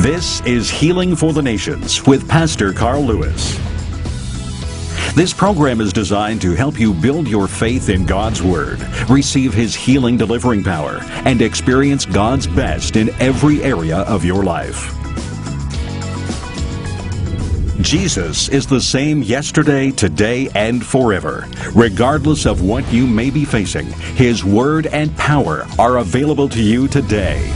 This is Healing for the Nations with Pastor Carl Lewis. This program is designed to help you build your faith in God's Word, receive His healing delivering power, and experience God's best in every area of your life. Jesus is the same yesterday, today, and forever. Regardless of what you may be facing, His Word and power are available to you today.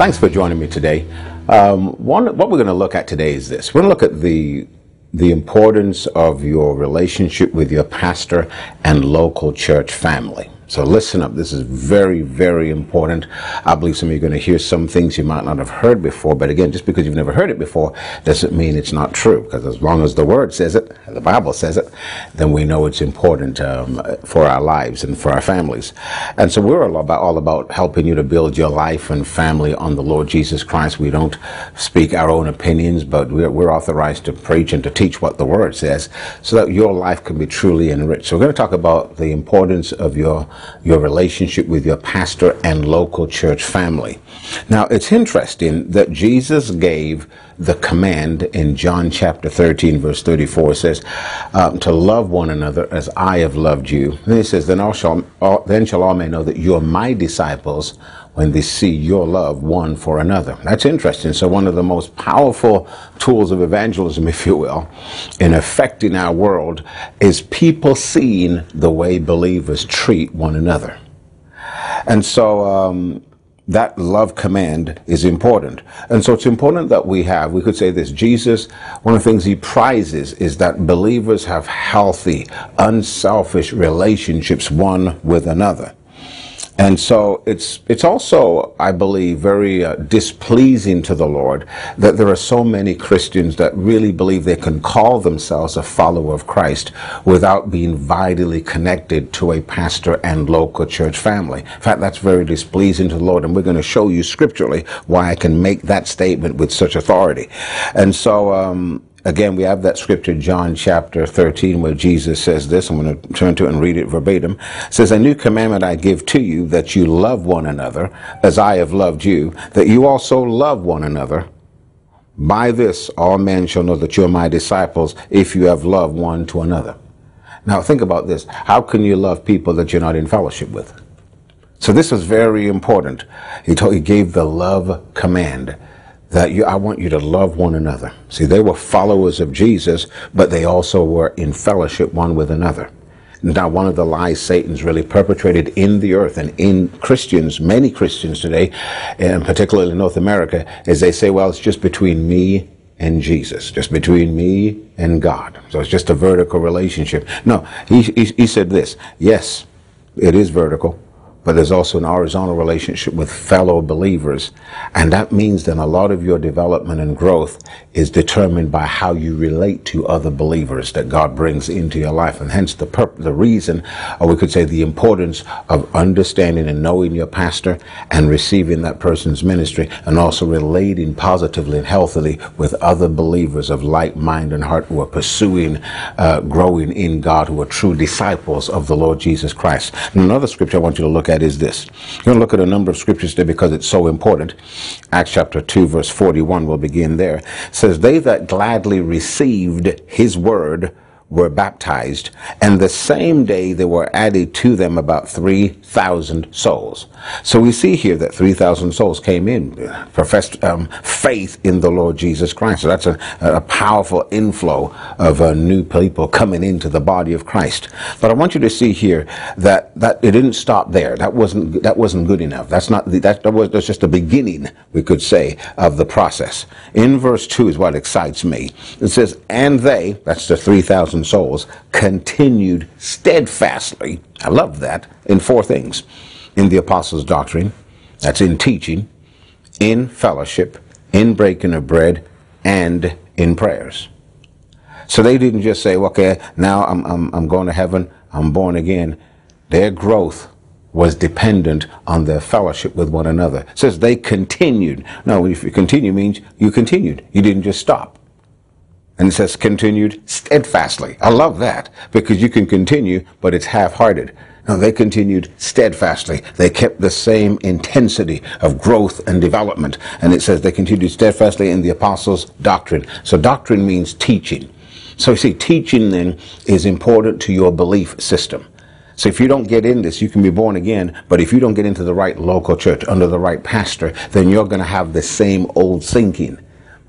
Thanks for joining me today. Um, one, what we're going to look at today is this. We're going to look at the the importance of your relationship with your pastor and local church family. So listen up. This is very, very important. I believe some of you are going to hear some things you might not have heard before. But again, just because you've never heard it before doesn't mean it's not true. Because as long as the Word says it, the Bible says it, then we know it's important um, for our lives and for our families. And so we're all about all about helping you to build your life and family on the Lord Jesus Christ. We don't speak our own opinions, but we're, we're authorized to preach and to teach what the Word says, so that your life can be truly enriched. So we're going to talk about the importance of your your relationship with your pastor and local church family. Now, it's interesting that Jesus gave the command in John chapter 13, verse 34. It says, um, to love one another as I have loved you. And he says, then, all shall, all, then shall all men know that you are my disciples when they see your love one for another. That's interesting. So one of the most powerful tools of evangelism, if you will, in affecting our world is people seeing the way believers treat one another. And so, um, that love command is important. And so it's important that we have, we could say this, Jesus, one of the things he prizes is that believers have healthy, unselfish relationships one with another. And so it's it's also, I believe, very uh, displeasing to the Lord that there are so many Christians that really believe they can call themselves a follower of Christ without being vitally connected to a pastor and local church family. In fact, that's very displeasing to the Lord, and we're going to show you scripturally why I can make that statement with such authority. And so. Um, Again, we have that scripture, John chapter 13, where Jesus says this. I'm going to turn to it and read it verbatim. It says, A new commandment I give to you, that you love one another as I have loved you, that you also love one another. By this, all men shall know that you are my disciples if you have love one to another. Now, think about this. How can you love people that you're not in fellowship with? So this is very important. He told, he gave the love command that you, I want you to love one another. See, they were followers of Jesus, but they also were in fellowship one with another. Now, one of the lies Satan's really perpetrated in the earth and in Christians, many Christians today, and particularly in North America, is they say, well, it's just between me and Jesus, just between me and God. So it's just a vertical relationship. No, he, he, he said this, yes, it is vertical, but there's also an horizontal relationship with fellow believers. And that means that a lot of your development and growth is determined by how you relate to other believers that God brings into your life. And hence the the reason, or we could say the importance of understanding and knowing your pastor and receiving that person's ministry and also relating positively and healthily with other believers of like mind and heart who are pursuing, uh, growing in God, who are true disciples of the Lord Jesus Christ. And another scripture I want you to look at is this. You're going to look at a number of scriptures there because it's so important. Acts chapter 2 verse 41 will begin there. It says, They that gladly received his word were baptized, and the same day there were added to them about 3,000 souls. So we see here that 3,000 souls came in, professed um, faith in the Lord Jesus Christ. So that's a, a powerful inflow of uh, new people coming into the body of Christ. But I want you to see here that, that it didn't stop there. That wasn't, that wasn't good enough. That's not, the, that, that was that's just the beginning, we could say, of the process. In verse 2 is what excites me. It says, and they, that's the 3,000 souls continued steadfastly. I love that in four things in the apostles' doctrine, that's in teaching, in fellowship, in breaking of bread, and in prayers. So they didn't just say, okay, now I'm, I'm, I'm going to heaven, I'm born again. Their growth was dependent on their fellowship with one another. It says they continued. No, if you continue means you continued. You didn't just stop. And it says continued steadfastly. I love that because you can continue, but it's half-hearted. No, they continued steadfastly. They kept the same intensity of growth and development. And it says they continued steadfastly in the apostles' doctrine. So doctrine means teaching. So you see, teaching then is important to your belief system. So if you don't get in this, you can be born again, but if you don't get into the right local church under the right pastor, then you're going to have the same old thinking.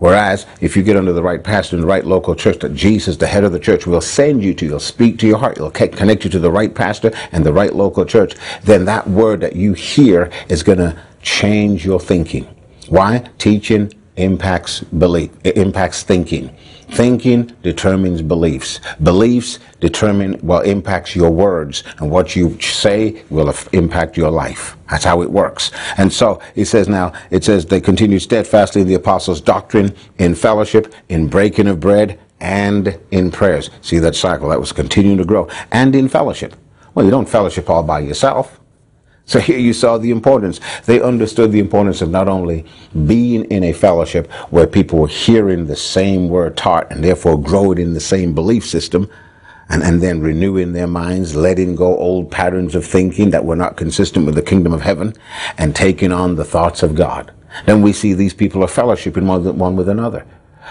Whereas if you get under the right pastor in the right local church, that Jesus, the head of the church, will send you to, he'll speak to your heart, he'll connect you to the right pastor and the right local church, then that word that you hear is going to change your thinking. Why? Teaching impacts belief, it impacts thinking. Thinking determines beliefs. Beliefs determine what impacts your words, and what you say will impact your life. That's how it works. And so he says now, it says they continued steadfastly in the apostles' doctrine, in fellowship, in breaking of bread, and in prayers. See that cycle, that was continuing to grow. And in fellowship. Well, you don't fellowship all by yourself. So here you saw the importance. They understood the importance of not only being in a fellowship where people were hearing the same word taught and therefore growing in the same belief system, and, and then renewing their minds, letting go old patterns of thinking that were not consistent with the kingdom of heaven, and taking on the thoughts of God. Then we see these people are fellowshipping one with another.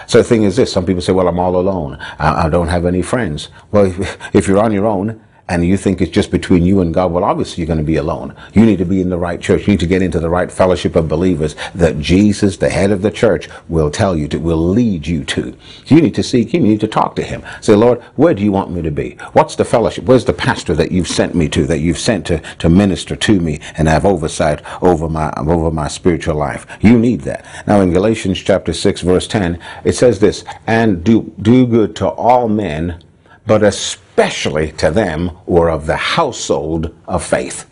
So the thing is this, some people say, well, I'm all alone. I, I don't have any friends. Well, if, if you're on your own, and you think it's just between you and God, well, obviously you're going to be alone. You need to be in the right church. You need to get into the right fellowship of believers that Jesus, the head of the church, will tell you to, will lead you to. You need to seek Him. You need to talk to Him. Say, Lord, where do you want me to be? What's the fellowship? Where's the pastor that you've sent me to, that you've sent to, to minister to me and have oversight over my, over my spiritual life? You need that. Now in Galatians chapter 6 verse 10, it says this, and do, do good to all men, but especially to them who are of the household of faith.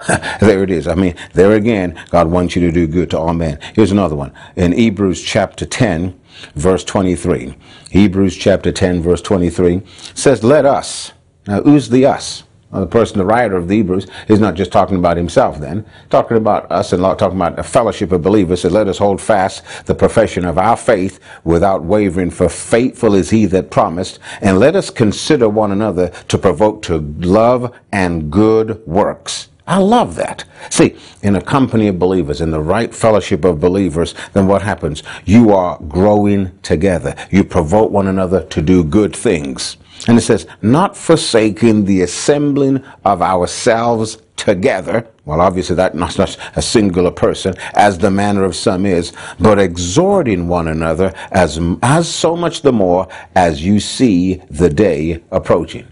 there it is. I mean, there again, God wants you to do good to all men. Here's another one. In Hebrews chapter 10, verse 23. Hebrews chapter 10, verse 23 says, Let us. Now, who's the us? Well, the person, the writer of the Hebrews, is not just talking about himself then, talking about us and talking about a fellowship of believers. Said, let us hold fast the profession of our faith without wavering, for faithful is he that promised. And let us consider one another to provoke to love and good works. I love that. See, in a company of believers, in the right fellowship of believers, then what happens? You are growing together. You provoke one another to do good things. And it says, not forsaking the assembling of ourselves together. Well, obviously that's not a singular person, as the manner of some is, but exhorting one another as, as so much the more as you see the day approaching.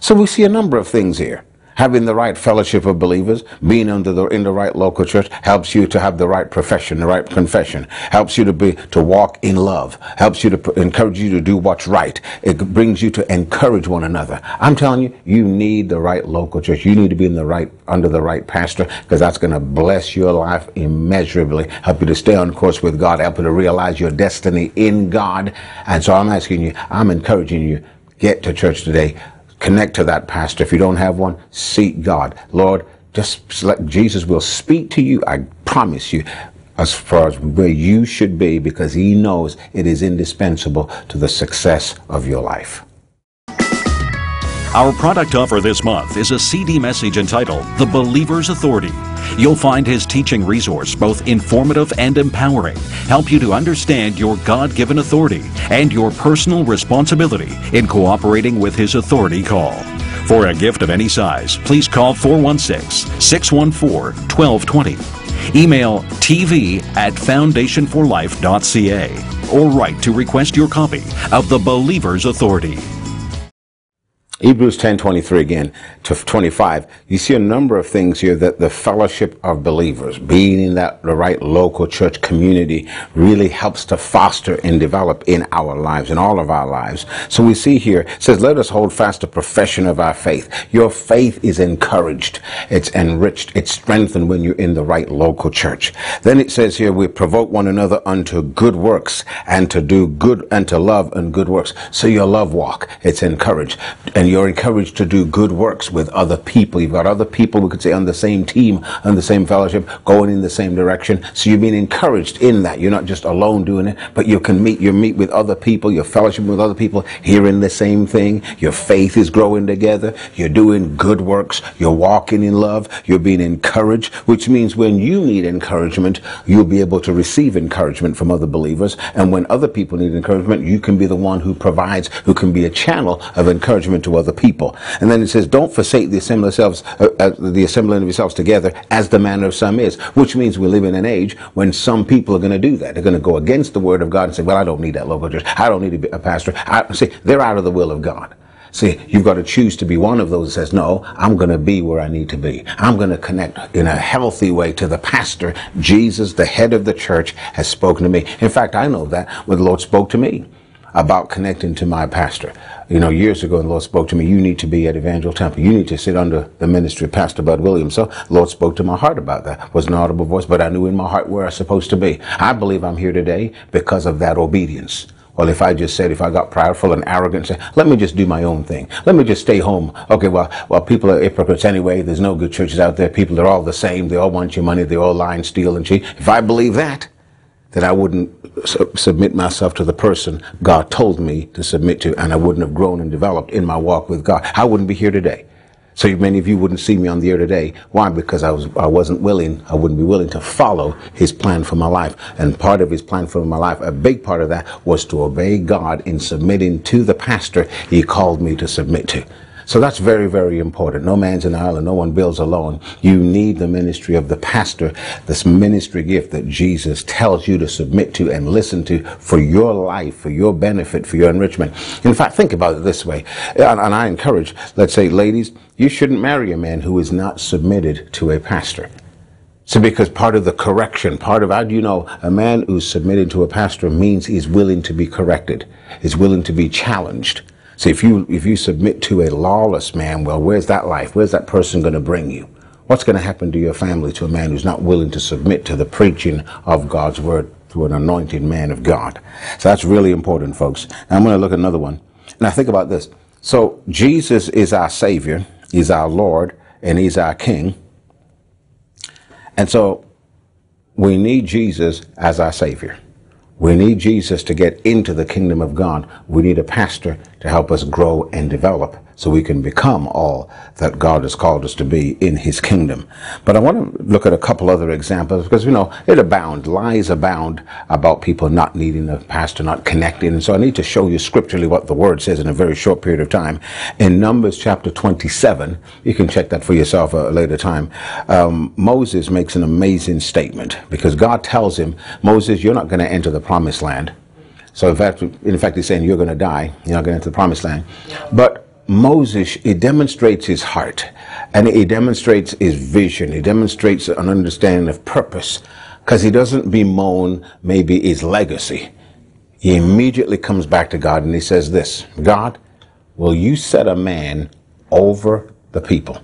So we see a number of things here having the right fellowship of believers, being under the, in the right local church helps you to have the right profession, the right confession, helps you to be, to walk in love, helps you to encourage you to do what's right. It brings you to encourage one another. I'm telling you, you need the right local church. You need to be in the right, under the right pastor, because that's going to bless your life immeasurably, help you to stay on course with God, help you to realize your destiny in God. And so I'm asking you, I'm encouraging you, get to church today Connect to that pastor. If you don't have one, seek God. Lord, just let Jesus will speak to you. I promise you as far as where you should be because he knows it is indispensable to the success of your life. Our product offer this month is a CD message entitled The Believer's Authority. You'll find his teaching resource both informative and empowering, help you to understand your God given authority and your personal responsibility in cooperating with his authority call. For a gift of any size, please call 416 614 1220. Email tv at foundationforlife.ca or write to request your copy of The Believer's Authority. Hebrews 10:23 again to 25. You see a number of things here that the fellowship of believers, being in that the right local church community, really helps to foster and develop in our lives, in all of our lives. So we see here says, "Let us hold fast the profession of our faith." Your faith is encouraged, it's enriched, it's strengthened when you're in the right local church. Then it says here, "We provoke one another unto good works and to do good and to love and good works." So your love walk, it's encouraged and and you're encouraged to do good works with other people. You've got other people, we could say, on the same team, on the same fellowship, going in the same direction. So you're being encouraged in that. You're not just alone doing it, but you can meet, you meet with other people, you're fellowship with other people, hearing the same thing. Your faith is growing together. You're doing good works. You're walking in love. You're being encouraged, which means when you need encouragement, you'll be able to receive encouragement from other believers. And when other people need encouragement, you can be the one who provides, who can be a channel of encouragement to other people. And then it says, don't forsake the assembly yourselves, uh, uh, the assembling of yourselves together as the manner of some is, which means we live in an age when some people are going to do that. They're going to go against the word of God and say, well, I don't need that local church. I don't need to be a pastor. I, see, they're out of the will of God. See, you've got to choose to be one of those that says, no, I'm going to be where I need to be. I'm going to connect in a healthy way to the pastor. Jesus, the head of the church, has spoken to me. In fact, I know that when the Lord spoke to me about connecting to my pastor. You know, years ago, the Lord spoke to me, you need to be at Evangel Temple. You need to sit under the ministry of Pastor Bud Williams. So the Lord spoke to my heart about that. It was an audible voice, but I knew in my heart where I was supposed to be. I believe I'm here today because of that obedience. Well, if I just said, if I got prideful and arrogant, say, let me just do my own thing. Let me just stay home. Okay, well, well, people are hypocrites anyway. There's no good churches out there. People are all the same. They all want your money. They all lie and steal and cheat. If I believe that, then I wouldn't su- submit myself to the person God told me to submit to, and I wouldn't have grown and developed in my walk with God. I wouldn't be here today. So many of you wouldn't see me on the air today. Why? Because I was I wasn't willing. I wouldn't be willing to follow His plan for my life. And part of His plan for my life, a big part of that, was to obey God in submitting to the pastor He called me to submit to. So that's very, very important. No man's an island. No one builds alone. You need the ministry of the pastor, this ministry gift that Jesus tells you to submit to and listen to for your life, for your benefit, for your enrichment. In fact, think about it this way. And, and I encourage, let's say, ladies, you shouldn't marry a man who is not submitted to a pastor. So because part of the correction, part of how do you know a man who's submitted to a pastor means he's willing to be corrected, is willing to be challenged. See, if you if you submit to a lawless man, well, where's that life? Where's that person going to bring you? What's going to happen to your family to a man who's not willing to submit to the preaching of God's word through an anointed man of God? So that's really important, folks. Now I'm going to look at another one. Now think about this. So Jesus is our Savior, He's our Lord, and He's our King. And so we need Jesus as our Savior. We need Jesus to get into the kingdom of God. We need a pastor to help us grow and develop so we can become all that God has called us to be in his kingdom. But I want to look at a couple other examples because, you know, it abound, lies abound about people not needing a pastor, not connecting. And so I need to show you scripturally what the word says in a very short period of time. In Numbers chapter 27, you can check that for yourself a later time. Um, Moses makes an amazing statement because God tells him, Moses, you're not going to enter the promised land. So in fact, in fact, he's saying you're going to die. You're not going to enter the promised land. But Moses, it demonstrates his heart and it demonstrates his vision. It demonstrates an understanding of purpose because he doesn't bemoan maybe his legacy. He immediately comes back to God and he says this, God, will you set a man over the people?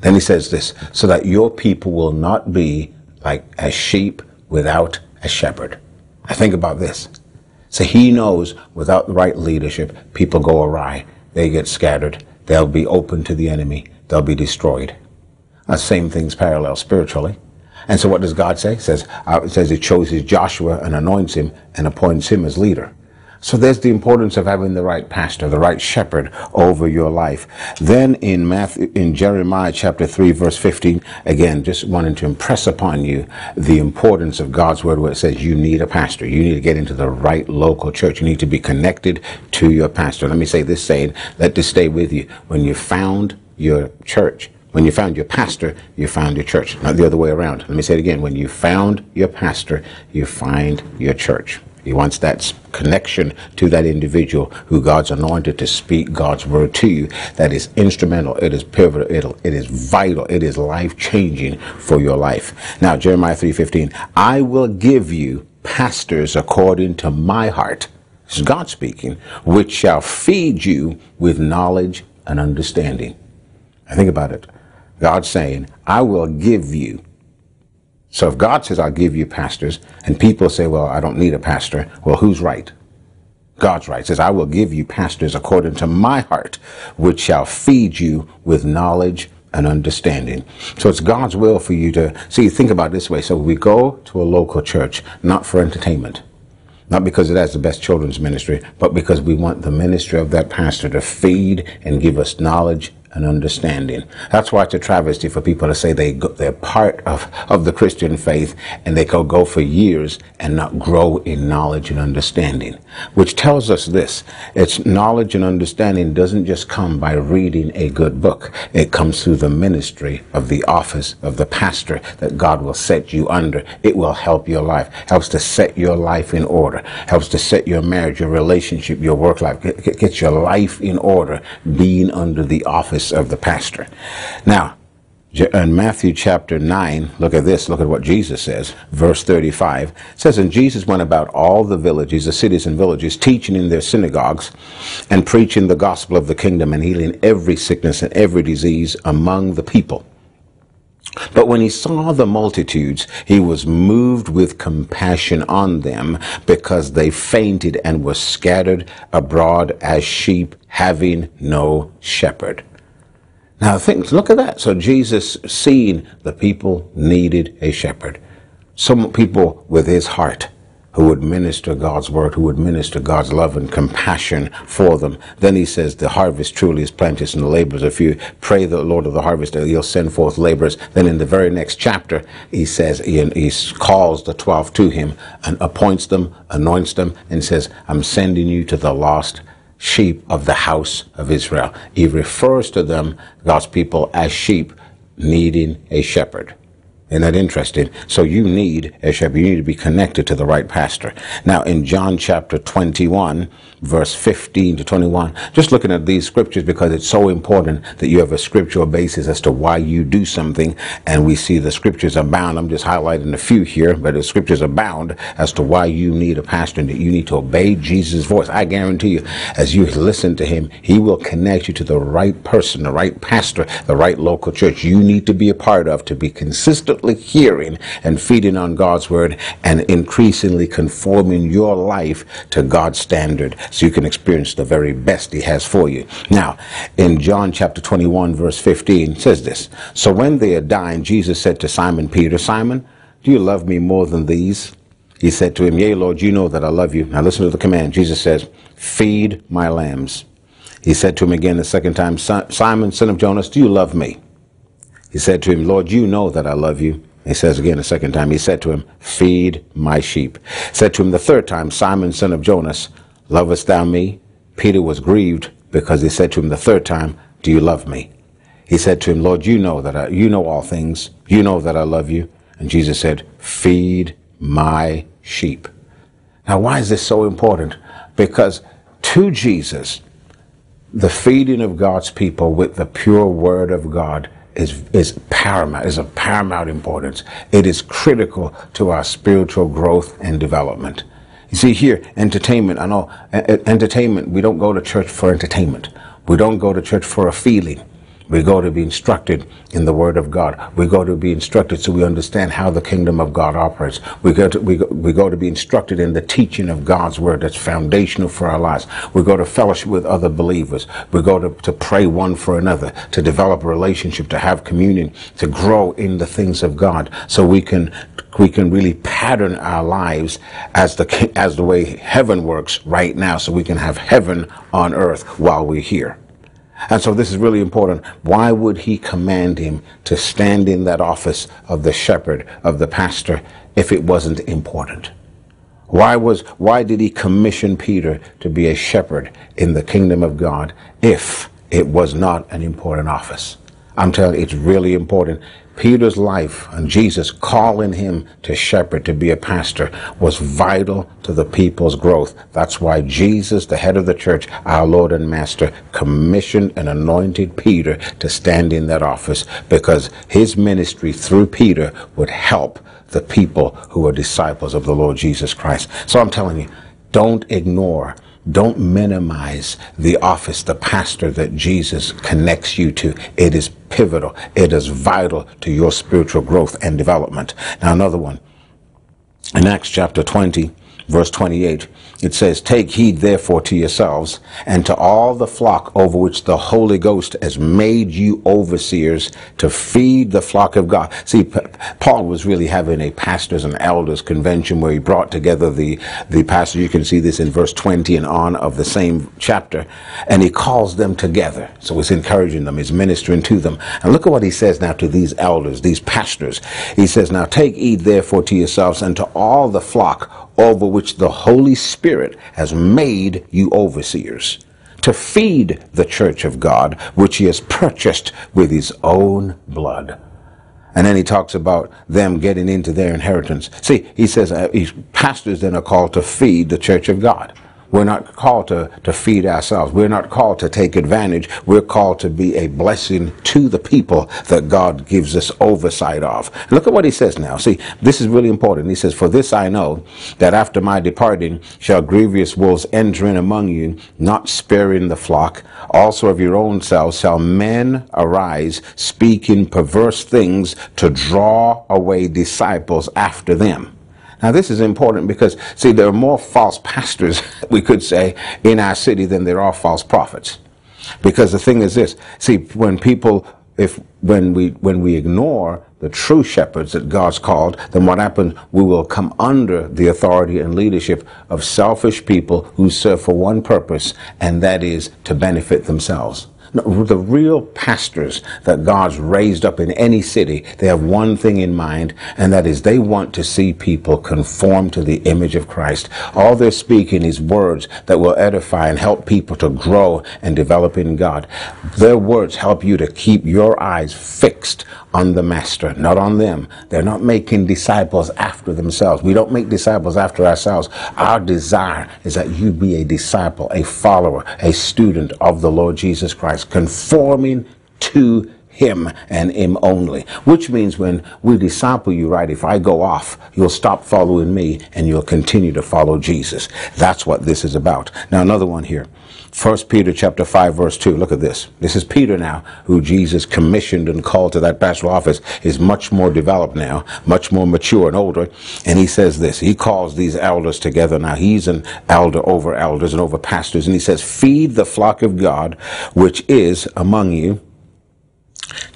Then he says this, so that your people will not be like a sheep without a shepherd. I think about this. So he knows without the right leadership, people go awry they get scattered. They'll be open to the enemy. They'll be destroyed. The same things parallel spiritually. And so what does God say? It says, uh, it says he chooses Joshua and anoints him and appoints him as leader. So there's the importance of having the right pastor, the right shepherd over your life. Then in Matthew, in Jeremiah chapter 3 verse 15, again, just wanting to impress upon you the importance of God's word where it says you need a pastor. You need to get into the right local church. You need to be connected to your pastor. Let me say this saying, let this stay with you. When you found your church, when you found your pastor, you found your church. Not the other way around. Let me say it again. When you found your pastor, you find your church. He wants that connection to that individual who God's anointed to speak God's word to you. That is instrumental. It is pivotal. It It is vital. It is life changing for your life. Now, Jeremiah 3:15. I will give you pastors according to my heart. This is God speaking, which shall feed you with knowledge and understanding. I think about it. God saying, I will give you so if God says, I'll give you pastors, and people say, well, I don't need a pastor, well, who's right? God's right. Says, I will give you pastors according to my heart, which shall feed you with knowledge and understanding. So it's God's will for you to see, think about this way. So we go to a local church, not for entertainment, not because it has the best children's ministry, but because we want the ministry of that pastor to feed and give us knowledge and understanding. That's why it's a travesty for people to say they go, they're part of, of the Christian faith and they could go for years and not grow in knowledge and understanding. Which tells us this. It's knowledge and understanding doesn't just come by reading a good book. It comes through the ministry of the office of the pastor that God will set you under. It will help your life. Helps to set your life in order. Helps to set your marriage, your relationship, your work life. Gets get your life in order being under the office office of the pastor. Now, in Matthew chapter 9, look at this, look at what Jesus says. Verse 35 says, And Jesus went about all the villages, the cities and villages, teaching in their synagogues and preaching the gospel of the kingdom and healing every sickness and every disease among the people. But when he saw the multitudes, he was moved with compassion on them because they fainted and were scattered abroad as sheep having no shepherd. Now look at that. So Jesus seeing the people needed a shepherd. Some people with his heart who would minister God's word, who would minister God's love and compassion for them. Then he says, the harvest truly is plenteous and the laborers are few. Pray the Lord of the harvest that he'll send forth laborers. Then in the very next chapter, he says, he, he calls the 12 to him and appoints them, anoints them, and says, I'm sending you to the lost sheep of the house of Israel. He refers to them, God's people, as sheep needing a shepherd. Isn't that interesting? So you need a shepherd. You need to be connected to the right pastor. Now, in John chapter 21, verse 15 to 21, just looking at these scriptures because it's so important that you have a scriptural basis as to why you do something. And we see the scriptures abound. I'm just highlighting a few here, but the scriptures abound as to why you need a pastor and that you need to obey Jesus' voice. I guarantee you, as you listen to him, he will connect you to the right person, the right pastor, the right local church you need to be a part of to be consistently hearing and feeding on God's word and increasingly conforming your life to God's standard so you can experience the very best he has for you. Now, in John chapter 21 verse 15 says this, So when they had dined, Jesus said to Simon Peter, Simon, do you love me more than these? He said to him, Yea, Lord, you know that I love you. Now listen to the command. Jesus says, Feed my lambs. He said to him again the second time, Simon, son of Jonas, do you love me? He said to him, Lord, you know that I love you. He says again a second time, he said to him, Feed my sheep. Said to him the third time, Simon, son of Jonas, lovest thou me? Peter was grieved because he said to him the third time, Do you love me? He said to him, Lord, you know that I, you know all things. You know that I love you. And Jesus said, Feed my sheep. Now, why is this so important? Because to Jesus, the feeding of God's people with the pure word of God is, is paramount, is of paramount importance. It is critical to our spiritual growth and development. You see here, entertainment, I know, entertainment, we don't go to church for entertainment. We don't go to church for a feeling. We go to be instructed in the Word of God. We go to be instructed so we understand how the kingdom of God operates. We go to, we go, we go to be instructed in the teaching of God's Word that's foundational for our lives. We go to fellowship with other believers. We go to, to pray one for another, to develop a relationship, to have communion, to grow in the things of God so we can we can really pattern our lives as the as the way heaven works right now so we can have heaven on earth while we're here. And so this is really important. Why would he command him to stand in that office of the shepherd, of the pastor, if it wasn't important? Why was, why did he commission Peter to be a shepherd in the kingdom of God if it was not an important office? I'm telling you, it's really important. Peter's life and Jesus calling him to shepherd, to be a pastor, was vital to the people's growth. That's why Jesus, the head of the church, our Lord and Master, commissioned and anointed Peter to stand in that office because his ministry through Peter would help the people who are disciples of the Lord Jesus Christ. So I'm telling you, don't ignore don't minimize the office, the pastor that Jesus connects you to. It is pivotal. It is vital to your spiritual growth and development. Now, another one. In Acts chapter 20, verse 28, it says, Take heed therefore to yourselves and to all the flock over which the Holy Ghost has made you overseers to feed the flock of God. See, P- Paul was really having a pastors and elders convention where he brought together the, the pastors. You can see this in verse 20 and on of the same chapter. And he calls them together. So he's encouraging them, he's ministering to them. And look at what he says now to these elders, these pastors. He says, Now take heed therefore to yourselves and to all the flock over which the Holy Spirit has made you overseers, to feed the church of God, which he has purchased with his own blood. And then he talks about them getting into their inheritance. See, he says uh, pastors then are called to feed the church of God. We're not called to, to feed ourselves. We're not called to take advantage. We're called to be a blessing to the people that God gives us oversight of. Look at what he says now. See, this is really important. He says, For this I know, that after my departing shall grievous wolves enter in among you, not sparing the flock. Also of your own selves shall men arise, speaking perverse things to draw away disciples after them. Now, this is important because, see, there are more false pastors, we could say, in our city than there are false prophets. Because the thing is this see, when people, if when we when we ignore the true shepherds that God's called, then what happens? We will come under the authority and leadership of selfish people who serve for one purpose, and that is to benefit themselves. The real pastors that God's raised up in any city, they have one thing in mind, and that is they want to see people conform to the image of Christ. All they're speaking is words that will edify and help people to grow and develop in God. Their words help you to keep your eyes fixed on the master, not on them. They're not making disciples after themselves. We don't make disciples after ourselves. Our desire is that you be a disciple, a follower, a student of the Lord Jesus Christ, conforming to him and him only. Which means when we disciple you right, if I go off, you'll stop following me and you'll continue to follow Jesus. That's what this is about. Now another one here. First Peter chapter 5 verse 2. Look at this. This is Peter now, who Jesus commissioned and called to that pastoral office, is much more developed now, much more mature and older. And he says this. He calls these elders together now. He's an elder over elders and over pastors. And he says, feed the flock of God, which is among you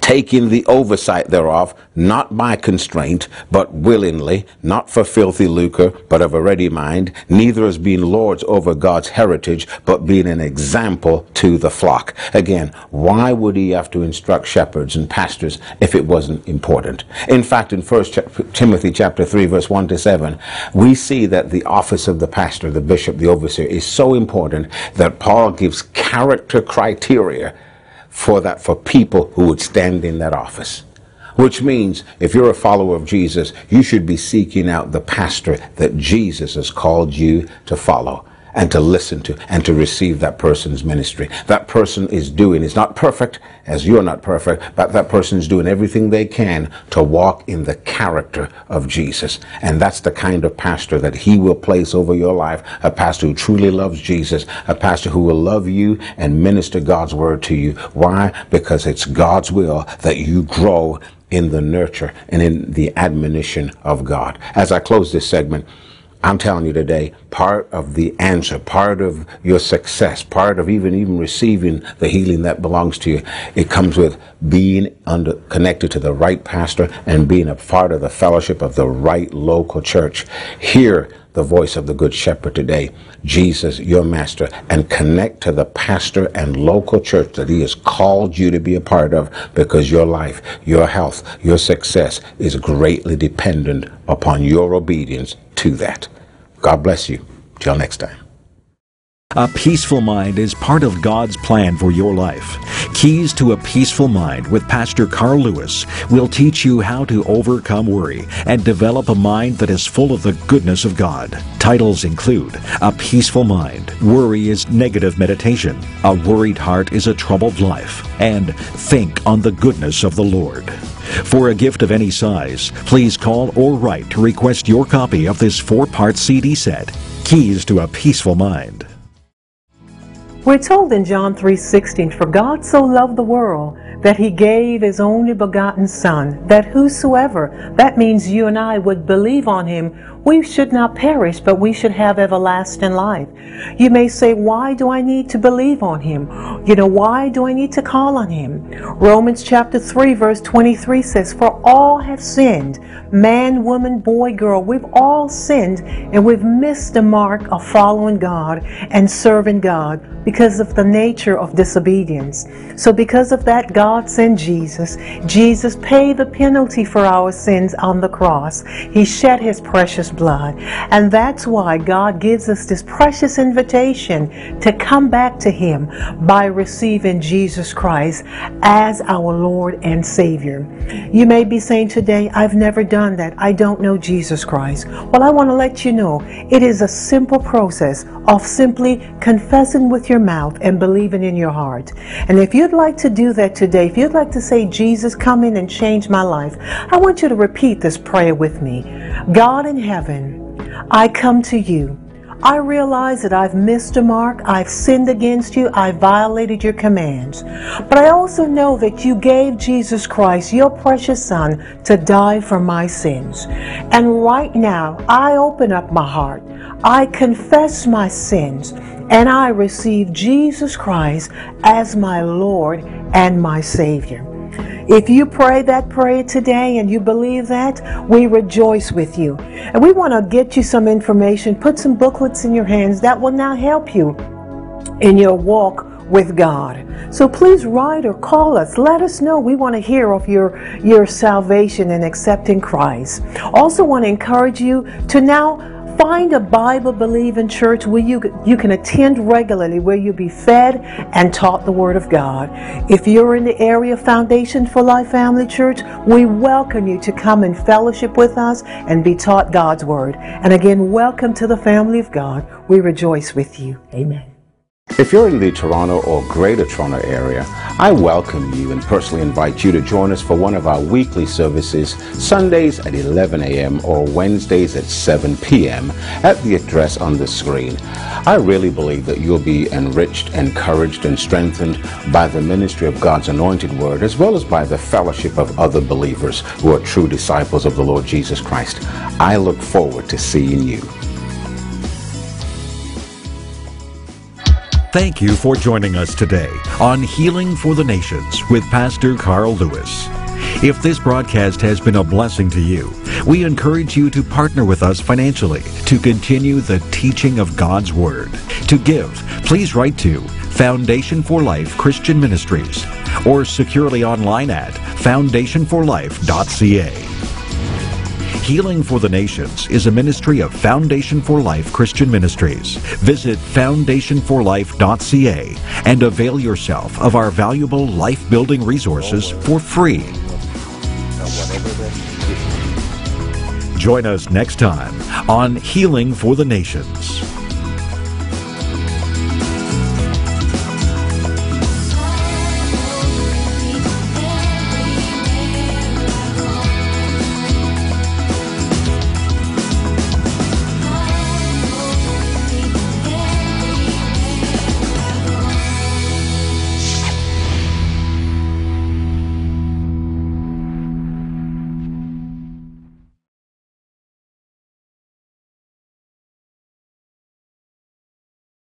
taking the oversight thereof, not by constraint, but willingly, not for filthy lucre, but of a ready mind, neither as being lords over God's heritage, but being an example to the flock. Again, why would he have to instruct shepherds and pastors if it wasn't important? In fact, in 1 Timothy chapter 3, verse 1 to 7, we see that the office of the pastor, the bishop, the overseer is so important that Paul gives character criteria for that for people who would stand in that office. Which means if you're a follower of Jesus, you should be seeking out the pastor that Jesus has called you to follow and to listen to and to receive that person's ministry. That person is doing, is not perfect as you're not perfect, but that person is doing everything they can to walk in the character of Jesus. And that's the kind of pastor that he will place over your life. A pastor who truly loves Jesus, a pastor who will love you and minister God's word to you. Why? Because it's God's will that you grow in the nurture and in the admonition of God. As I close this segment, I'm telling you today, part of the answer, part of your success, part of even even receiving the healing that belongs to you, it comes with being under connected to the right pastor and being a part of the fellowship of the right local church. Hear the voice of the good shepherd today, Jesus, your master, and connect to the pastor and local church that he has called you to be a part of because your life, your health, your success is greatly dependent upon your obedience to that. God bless you. Till next time. A peaceful mind is part of God's plan for your life. Keys to a Peaceful Mind with Pastor Carl Lewis will teach you how to overcome worry and develop a mind that is full of the goodness of God. Titles include A Peaceful Mind, Worry is Negative Meditation, A Worried Heart is a Troubled Life, and Think on the Goodness of the Lord. For a gift of any size, please call or write to request your copy of this four part CD set, Keys to a Peaceful Mind. We're told in John 3:16, "For God so loved the world that he gave his only begotten Son, that whosoever, that means you and I, would believe on him, we should not perish, but we should have everlasting life. You may say, why do I need to believe on him? You know, why do I need to call on him? Romans chapter 3 verse 23 says, for all have sinned, man, woman, boy, girl, we've all sinned and we've missed the mark of following God and serving God because of the nature of disobedience. So because of that, God sent Jesus. Jesus paid the penalty for our sins on the cross. He shed his precious blood. And that's why God gives us this precious invitation to come back to Him by receiving Jesus Christ as our Lord and Savior. You may be saying today, I've never done that. I don't know Jesus Christ. Well, I want to let you know it is a simple process of simply confessing with your mouth and believing in your heart. And if you'd like to do that today, if you'd like to say, Jesus, come in and change my life, I want you to repeat this prayer with me. God in heaven, heaven, I come to you. I realize that I've missed a mark, I've sinned against you, I've violated your commands. But I also know that you gave Jesus Christ, your precious Son, to die for my sins. And right now, I open up my heart, I confess my sins, and I receive Jesus Christ as my Lord and my Savior. If you pray that prayer today and you believe that, we rejoice with you. And we want to get you some information, put some booklets in your hands that will now help you in your walk with God. So please write or call us. Let us know. We want to hear of your, your salvation and accepting Christ. Also want to encourage you to now Find a Bible believing church where you, you can attend regularly, where you'll be fed and taught the Word of God. If you're in the area of Foundation for Life Family Church, we welcome you to come and fellowship with us and be taught God's Word. And again, welcome to the family of God. We rejoice with you. Amen. If you're in the Toronto or Greater Toronto area, I welcome you and personally invite you to join us for one of our weekly services, Sundays at 11 a.m. or Wednesdays at 7 p.m. at the address on the screen. I really believe that you'll be enriched, encouraged, and strengthened by the ministry of God's anointed word, as well as by the fellowship of other believers who are true disciples of the Lord Jesus Christ. I look forward to seeing you. Thank you for joining us today on Healing for the Nations with Pastor Carl Lewis. If this broadcast has been a blessing to you, we encourage you to partner with us financially to continue the teaching of God's Word. To give, please write to Foundation for Life Christian Ministries or securely online at foundationforlife.ca. Healing for the Nations is a ministry of Foundation for Life Christian Ministries. Visit foundationforlife.ca and avail yourself of our valuable life building resources for free. Join us next time on Healing for the Nations.